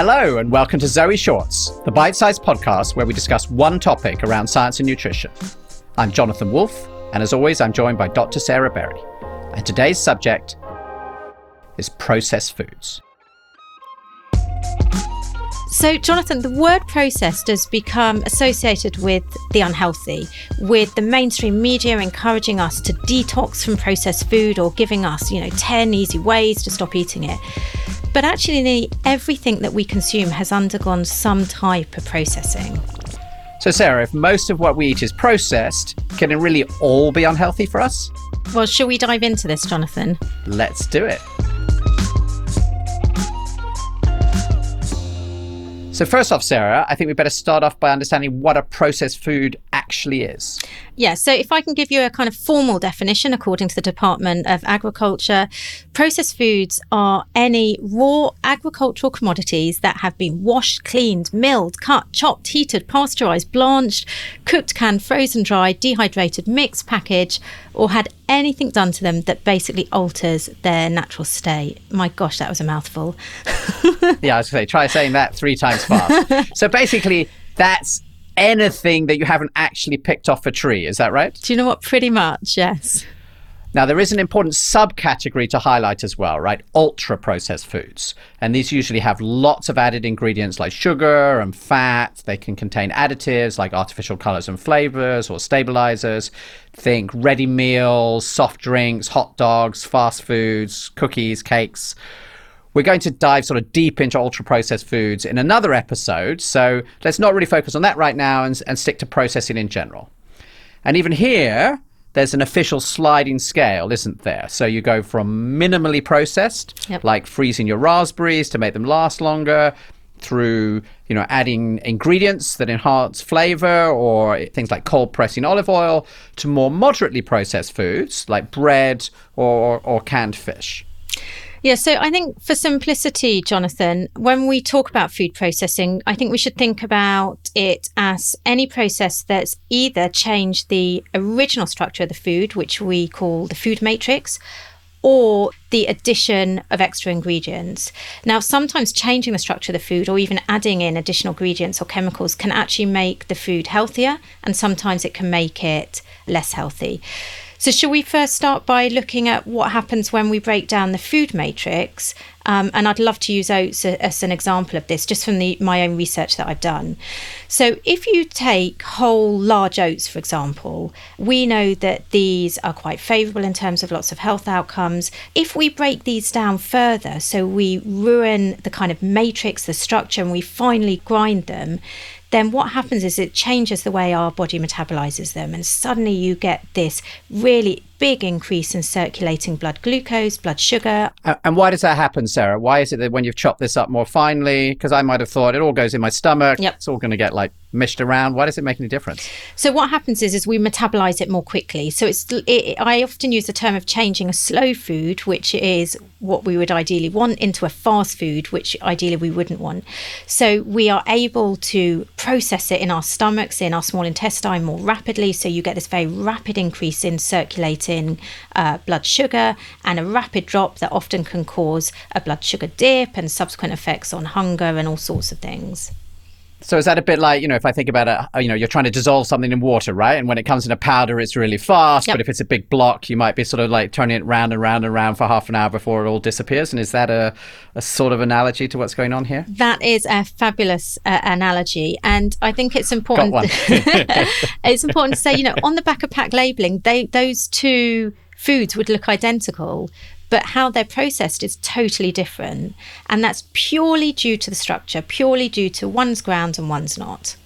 Hello, and welcome to Zoe Shorts, the bite sized podcast where we discuss one topic around science and nutrition. I'm Jonathan Wolf, and as always, I'm joined by Dr. Sarah Berry. And today's subject is processed foods. So, Jonathan, the word processed has become associated with the unhealthy, with the mainstream media encouraging us to detox from processed food or giving us, you know, 10 easy ways to stop eating it. But actually, nearly everything that we consume has undergone some type of processing. So, Sarah, if most of what we eat is processed, can it really all be unhealthy for us? Well, shall we dive into this, Jonathan? Let's do it. So, first off, Sarah, I think we better start off by understanding what a processed food actually is. Yeah, so if I can give you a kind of formal definition according to the Department of Agriculture, processed foods are any raw agricultural commodities that have been washed, cleaned, milled, cut, chopped, heated, pasteurized, blanched, cooked, canned, frozen, dried, dehydrated, mixed, packaged, or had anything done to them that basically alters their natural state. My gosh, that was a mouthful. yeah, I was going to say, try saying that three times fast. so basically, that's anything that you haven't actually picked off a tree. Is that right? Do you know what? Pretty much, yes. Now, there is an important subcategory to highlight as well, right? Ultra processed foods. And these usually have lots of added ingredients like sugar and fat. They can contain additives like artificial colors and flavors or stabilizers. Think ready meals, soft drinks, hot dogs, fast foods, cookies, cakes. We're going to dive sort of deep into ultra processed foods in another episode. So let's not really focus on that right now and, and stick to processing in general. And even here, there's an official sliding scale, isn't there? So you go from minimally processed, yep. like freezing your raspberries to make them last longer, through you know adding ingredients that enhance flavor or things like cold pressing olive oil to more moderately processed foods like bread or, or canned fish. Yeah, so I think for simplicity, Jonathan, when we talk about food processing, I think we should think about it as any process that's either changed the original structure of the food, which we call the food matrix, or the addition of extra ingredients. Now, sometimes changing the structure of the food or even adding in additional ingredients or chemicals can actually make the food healthier, and sometimes it can make it less healthy. So, should we first start by looking at what happens when we break down the food matrix? Um, and I'd love to use oats as an example of this, just from the, my own research that I've done. So, if you take whole large oats, for example, we know that these are quite favourable in terms of lots of health outcomes. If we break these down further, so we ruin the kind of matrix, the structure, and we finally grind them, then what happens is it changes the way our body metabolizes them. And suddenly you get this really big increase in circulating blood glucose, blood sugar. And why does that happen, Sarah? Why is it that when you've chopped this up more finely, because I might have thought it all goes in my stomach, yep. it's all going to get like mished around. Why does it make any difference? So what happens is, is we metabolize it more quickly. So it's, it, I often use the term of changing a slow food, which is what we would ideally want, into a fast food, which ideally we wouldn't want. So we are able to process it in our stomachs, in our small intestine more rapidly. So you get this very rapid increase in circulating in uh, blood sugar and a rapid drop that often can cause a blood sugar dip and subsequent effects on hunger and all sorts of things. So is that a bit like you know if I think about it, uh, you know, you're trying to dissolve something in water, right? And when it comes in a powder, it's really fast. Yep. But if it's a big block, you might be sort of like turning it round and round and round for half an hour before it all disappears. And is that a, a sort of analogy to what's going on here? That is a fabulous uh, analogy, and I think it's important. it's important to say, you know, on the back of pack labeling, they those two foods would look identical, but how they're processed is totally different. And that's purely due to the structure, purely due to one's ground and one's not.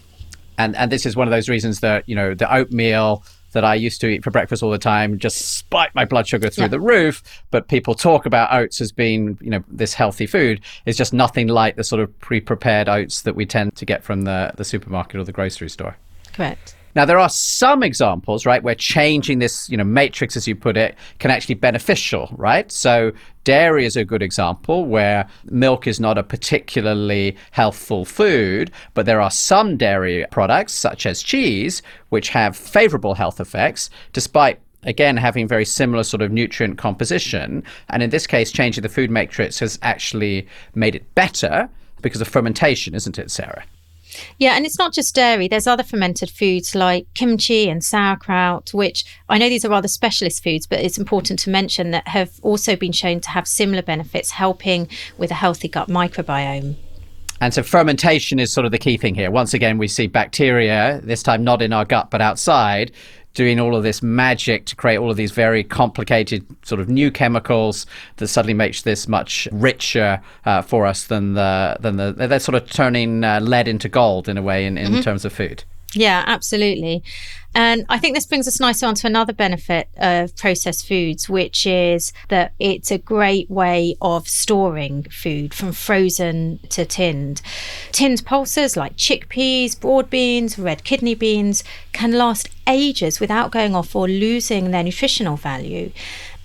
And and this is one of those reasons that, you know, the oatmeal that I used to eat for breakfast all the time just spiked my blood sugar through yeah. the roof. But people talk about oats as being, you know, this healthy food. It's just nothing like the sort of pre-prepared oats that we tend to get from the, the supermarket or the grocery store. Correct. Now, there are some examples, right, where changing this, you know, matrix, as you put it, can actually be beneficial, right? So dairy is a good example where milk is not a particularly healthful food, but there are some dairy products, such as cheese, which have favorable health effects, despite again having very similar sort of nutrient composition. And in this case, changing the food matrix has actually made it better because of fermentation, isn't it, Sarah? Yeah, and it's not just dairy. There's other fermented foods like kimchi and sauerkraut, which I know these are rather specialist foods, but it's important to mention that have also been shown to have similar benefits, helping with a healthy gut microbiome. And so fermentation is sort of the key thing here. Once again, we see bacteria, this time not in our gut, but outside, doing all of this magic to create all of these very complicated sort of new chemicals that suddenly makes this much richer uh, for us than the than the they're sort of turning uh, lead into gold in a way in, in mm-hmm. terms of food. Yeah, absolutely. And I think this brings us nicely on to another benefit of processed foods, which is that it's a great way of storing food from frozen to tinned. Tinned pulses like chickpeas, broad beans, red kidney beans can last ages without going off or losing their nutritional value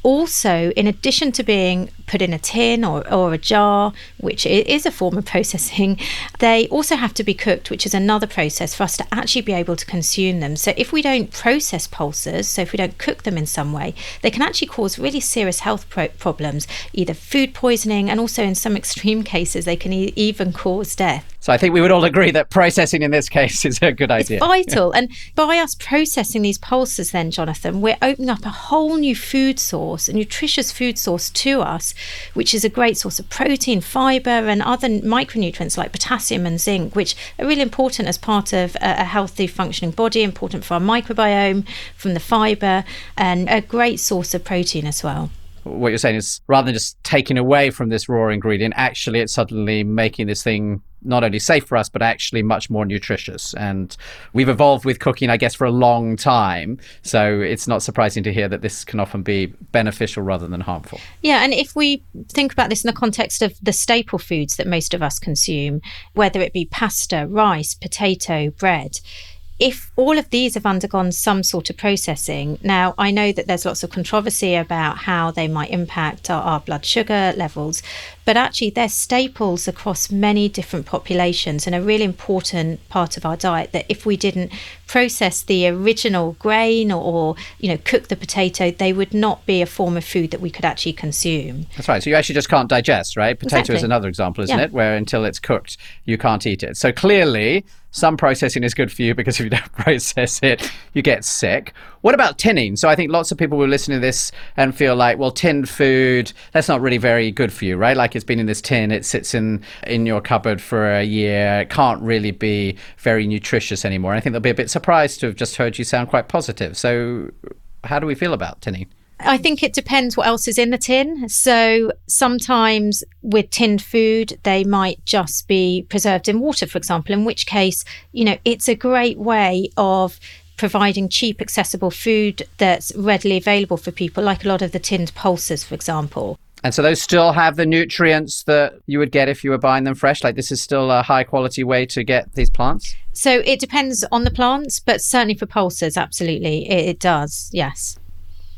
also, in addition to being put in a tin or, or a jar, which is a form of processing, they also have to be cooked, which is another process for us to actually be able to consume them. So, if we don't process pulses, so if we don't cook them in some way, they can actually cause really serious health pro- problems, either food poisoning, and also in some extreme cases, they can e- even cause death. So I think we would all agree that processing in this case is a good idea. It's vital. and by us processing these pulses, then, Jonathan, we're opening up a whole new food source, a nutritious food source to us, which is a great source of protein, fiber, and other micronutrients like potassium and zinc, which are really important as part of a, a healthy functioning body, important for our microbiome, from the fiber, and a great source of protein as well what you're saying is rather than just taking away from this raw ingredient, actually it's suddenly making this thing not only safe for us, but actually much more nutritious. And we've evolved with cooking, I guess, for a long time. So it's not surprising to hear that this can often be beneficial rather than harmful. Yeah. And if we think about this in the context of the staple foods that most of us consume, whether it be pasta, rice, potato, bread, if all of these have undergone some sort of processing, now I know that there's lots of controversy about how they might impact our, our, blood sugar levels, but actually they're staples across many different populations and a really important part of our diet that if we didn't process the original grain or, or you know cook the potato, they would not be a form of food that we could actually consume. That's right. So you actually just can't digest, right? Potato exactly. is another example, isn't yeah. it? Where until it's cooked, you can't eat it. So clearly some processing is good for you because if you don't process it, you get sick. What about tinning? So I think lots of people will listen to this and feel like, well, tinned food, that's not really very good for you, right? Like it's been in this tin, it sits in in your cupboard for a year, it can't really be very nutritious anymore. I think they'll be a bit surprised to have just heard you sound quite positive. So how do we feel about tinning? I think it depends what else is in the tin. So sometimes with tinned food, they might just be preserved in water, for example, in which case, you know, it's a great way of providing cheap, accessible food that's readily available for people, like a lot of the tinned pulses, for example. And so those still have the nutrients that you would get if you were buying them fresh. Like this is still a high quality way to get these plants. So it depends on the plants, but certainly for pulses, absolutely, it, it does. Yes.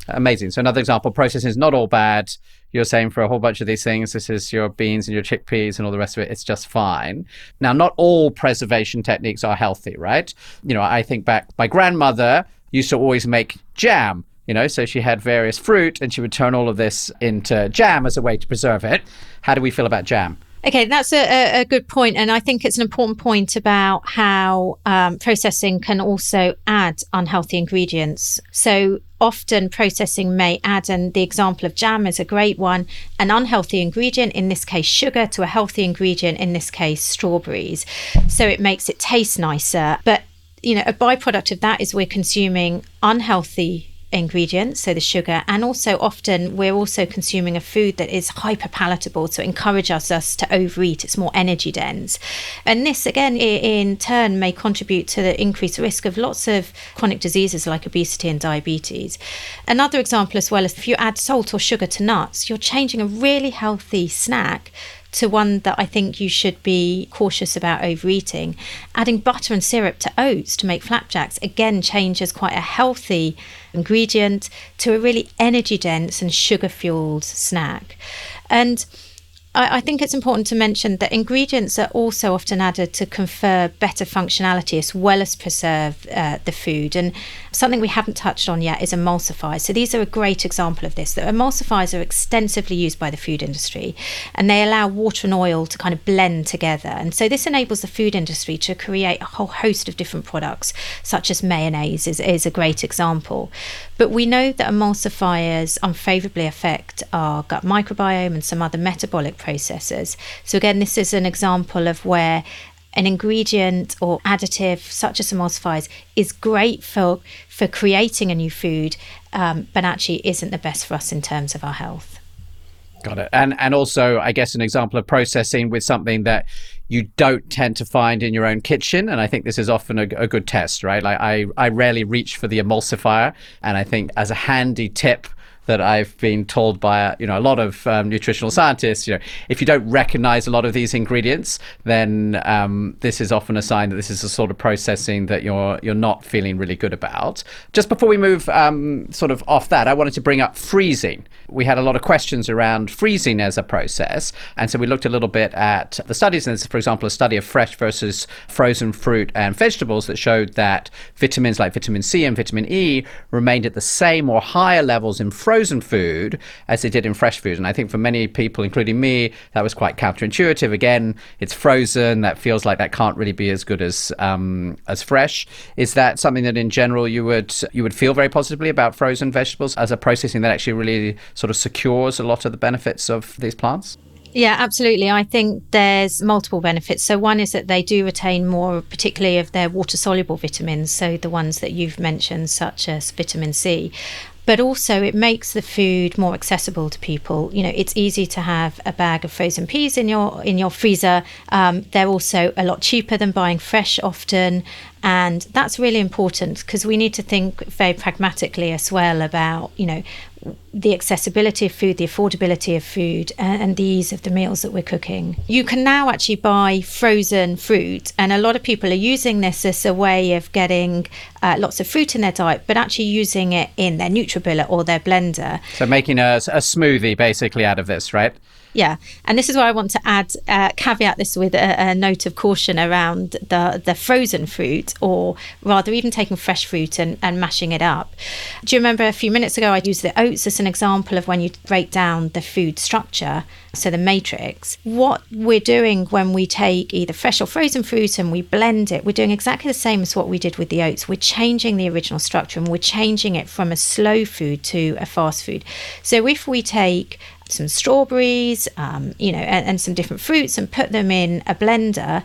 Amazing. So another example, processing is not all bad. You're saying for a whole bunch of these things, this is your beans and your chickpeas and all the rest of it. It's just fine. Now, not all preservation techniques are healthy, right? You know, I think back, my grandmother used to always make jam. You know, so she had various fruit and she would turn all of this into jam as a way to preserve it. How do we feel about jam? Okay, that's a, a, good point, and I think it's an important point about how um, processing can also add unhealthy ingredients. So often processing may add, and the example of jam is a great one, an unhealthy ingredient, in this case sugar, to a healthy ingredient, in this case strawberries. So it makes it taste nicer, but you know a byproduct of that is we're consuming unhealthy ingredients, so the sugar, and also often we're also consuming a food that is hyper palatable, so it encourages us to overeat. It's more energy dense, and this again, in turn, may contribute to the increased risk of lots of chronic diseases like obesity and diabetes. Another example, as well, is if you add salt or sugar to nuts, you're changing a really healthy snack to one that I think you should be cautious about overeating. Adding butter and syrup to oats to make flapjacks again changes quite a healthy ingredient to a really energy dense and sugar fueled snack. And I, I, think it's important to mention that ingredients are also often added to confer better functionality as well as preserve uh, the food. And something we haven't touched on yet is emulsifiers. So these are a great example of this. That emulsifiers are extensively used by the food industry, and they allow water and oil to kind of blend together. And so this enables the food industry to create a whole host of different products, such as mayonnaise is, is a great example. But we know that emulsifiers unfavorably affect our gut microbiome and some other metabolic processes. So, again, this is an example of where an ingredient or additive such as emulsifiers is great for for creating a new food, um, but actually isn't the best for us in terms of our health. Got it. And and also, I guess an example of processing with something that you don't tend to find in your own kitchen. And I think this is often a, a good test, right? Like I, I rarely reach for the emulsifier. And I think as a handy tip, that I've been told by you know a lot of um, nutritional scientists. You know, if you don't recognize a lot of these ingredients, then um, this is often a sign that this is a sort of processing that you're you're not feeling really good about. Just before we move um, sort of off that, I wanted to bring up freezing. We had a lot of questions around freezing as a process, and so we looked a little bit at the studies. And there's, for example, a study of fresh versus frozen fruit and vegetables that showed that vitamins like vitamin C and vitamin E remained at the same or higher levels in frozen frozen food as they did in fresh food. And I think for many people, including me, that was quite counterintuitive. Again, it's frozen. That feels like that can't really be as good as um, as fresh. Is that something that in general you would you would feel very positively about frozen vegetables as a processing that actually really sort of secures a lot of the benefits of these plants? Yeah, absolutely. I think there's multiple benefits. So, one is that they do retain more, particularly of their water soluble vitamins, so the ones that you've mentioned, such as vitamin C but also it makes the food more accessible to people. You know, it's easy to have a bag of frozen peas in your in your freezer. Um, they're also a lot cheaper than buying fresh often, and that's really important because we need to think very pragmatically as well about you know the accessibility of food, the affordability of food, and, and, the ease of the meals that we're cooking. You can now actually buy frozen fruit, and a lot of people are using this as a way of getting uh, lots of fruit in their diet, but actually using it in their NutriBullet or their blender. So making a, a smoothie basically out of this, right? Yeah, and this is where I want to add uh, caveat this with a, a, note of caution around the the frozen fruit, or rather even taking fresh fruit and, and mashing it up. Do you remember a few minutes ago I used the oats as an example of when you break down the food structure, so the matrix. What we're doing when we take either fresh or frozen fruit and we blend it, we're doing exactly the same as what we did with the oats. We're changing the original structure and we're changing it from a slow food to a fast food. So if we take some strawberries, um, you know, and, and some different fruits and put them in a blender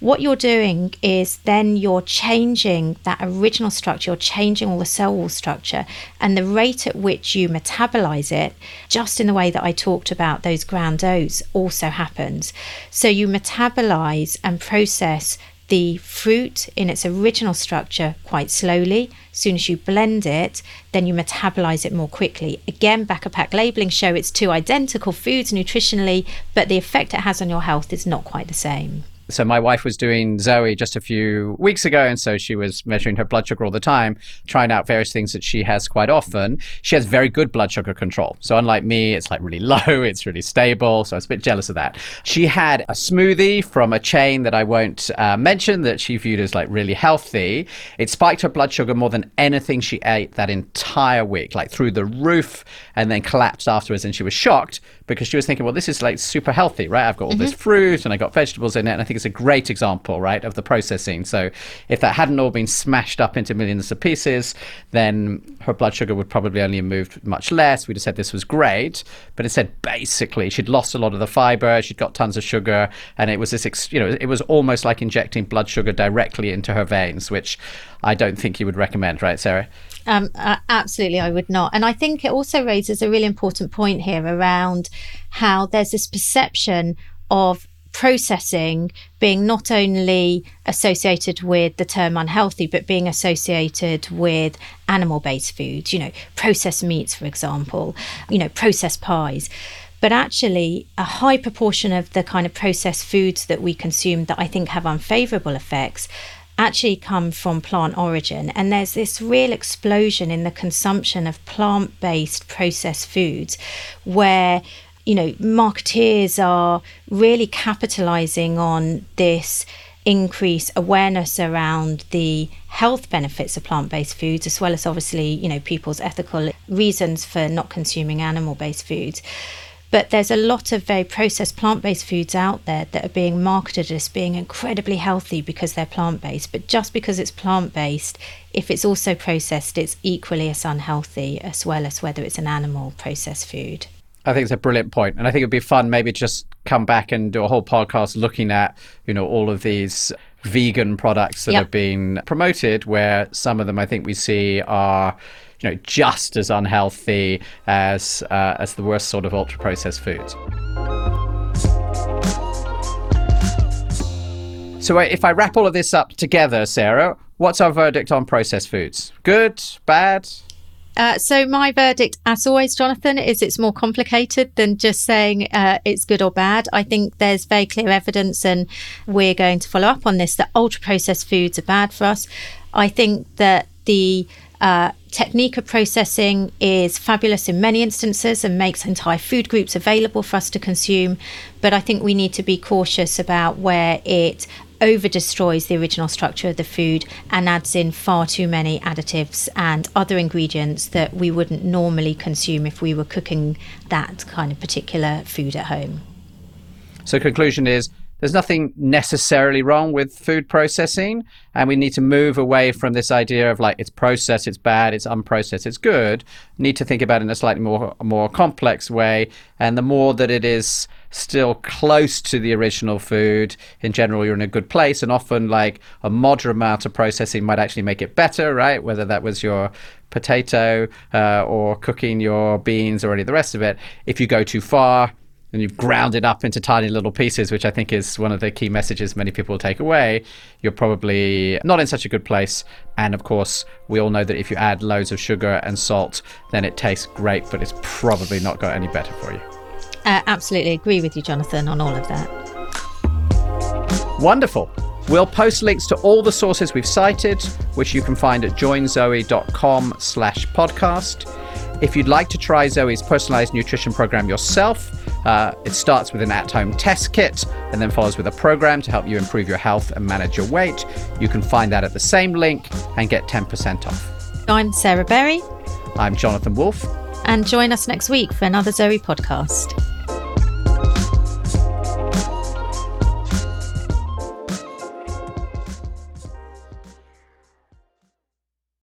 what you're doing is then you're changing that original structure, you're changing all the cell wall structure, and the rate at which you metabolize it, just in the way that I talked about those ground oats, also happens. So you metabolize and process the fruit in its original structure quite slowly. As soon as you blend it, then you metabolize it more quickly. Again, back of pack labeling show it's two identical foods nutritionally, but the effect it has on your health is not quite the same. So my wife was doing Zoe just a few weeks ago, and so she was measuring her blood sugar all the time, trying out various things that she has quite often. She has very good blood sugar control. So unlike me, it's like really low, it's really stable. So I was a bit jealous of that. She had a smoothie from a chain that I won't uh, mention that she viewed as like really healthy. It spiked her blood sugar more than anything she ate that entire week, like through the roof, and then collapsed afterwards. And she was shocked because she was thinking, well, this is like super healthy, right? I've got all mm-hmm. this fruit and I got vegetables in it, and I think it's a great example, right, of the processing. So if that hadn't all been smashed up into millions of pieces, then her blood sugar would probably only have moved much less. We'd have said this was great, but it said basically she'd lost a lot of the fiber, she'd got tons of sugar, and it was this, you know, it was almost like injecting blood sugar directly into her veins, which I don't think you would recommend, right, Sarah? Um, uh, absolutely, I would not. And I think it also raises a really important point here around how there's this perception of processing being not only associated with the term unhealthy, but being associated with animal based foods, you know, processed meats, for example, you know, processed pies. But actually, a high proportion of the kind of processed foods that we consume that I think have unfavorable effects actually come from plant origin. And there's this real explosion in the consumption of plant based processed foods where you know, marketeers are really capitalizing on this increase awareness around the health benefits of plant-based foods as well as obviously you know people's ethical reasons for not consuming animal-based foods. But there's a lot of very processed plant-based foods out there that are being marketed as being incredibly healthy because they're plant-based. But just because it's plant-based if it's also processed it's equally as unhealthy as well as whether it's an animal processed food I think it's a brilliant point, and I think it'd be fun maybe just come back and do a whole podcast looking at you know all of these vegan products that yep. have been promoted, where some of them I think we see are you know just as unhealthy as uh, as the worst sort of ultra processed foods. So if I wrap all of this up together, Sarah, what's our verdict on processed foods? Good, bad? Uh, so my verdict, as always, Jonathan, is it's more complicated than just saying uh, it's good or bad. I think there's very clear evidence, and we're going to follow up on this that ultra processed foods are bad for us. I think that the uh, technique of processing is fabulous in many instances and makes entire food groups available for us to consume. But I think we need to be cautious about where it over destroys the original structure of the food and adds in far too many additives and other ingredients that we wouldn't normally consume if we were cooking that kind of particular food at home. So, conclusion is there's nothing necessarily wrong with food processing, and we need to move away from this idea of like it's processed, it's bad, it's unprocessed, it's good. Need to think about it in a slightly more more complex way, and the more that it is still close to the original food, in general, you're in a good place. And often, like a moderate amount of processing might actually make it better, right? Whether that was your potato uh, or cooking your beans or any of the rest of it. If you go too far, and you've ground it up into tiny little pieces, which I think is one of the key messages many people will take away, you're probably not in such a good place. And of course, we all know that if you add loads of sugar and salt, then it tastes great, but it's probably not got any better for you. Uh, absolutely agree with you, Jonathan, on all of that. Wonderful. We'll post links to all the sources we've cited, which you can find at joinzoe.com slash podcast. If you'd like to try Zoe's personalized nutrition program yourself, uh, it starts with an at home test kit and then follows with a program to help you improve your health and manage your weight. You can find that at the same link and get 10% off. I'm Sarah Berry. I'm Jonathan Wolf. And join us next week for another Zoe podcast.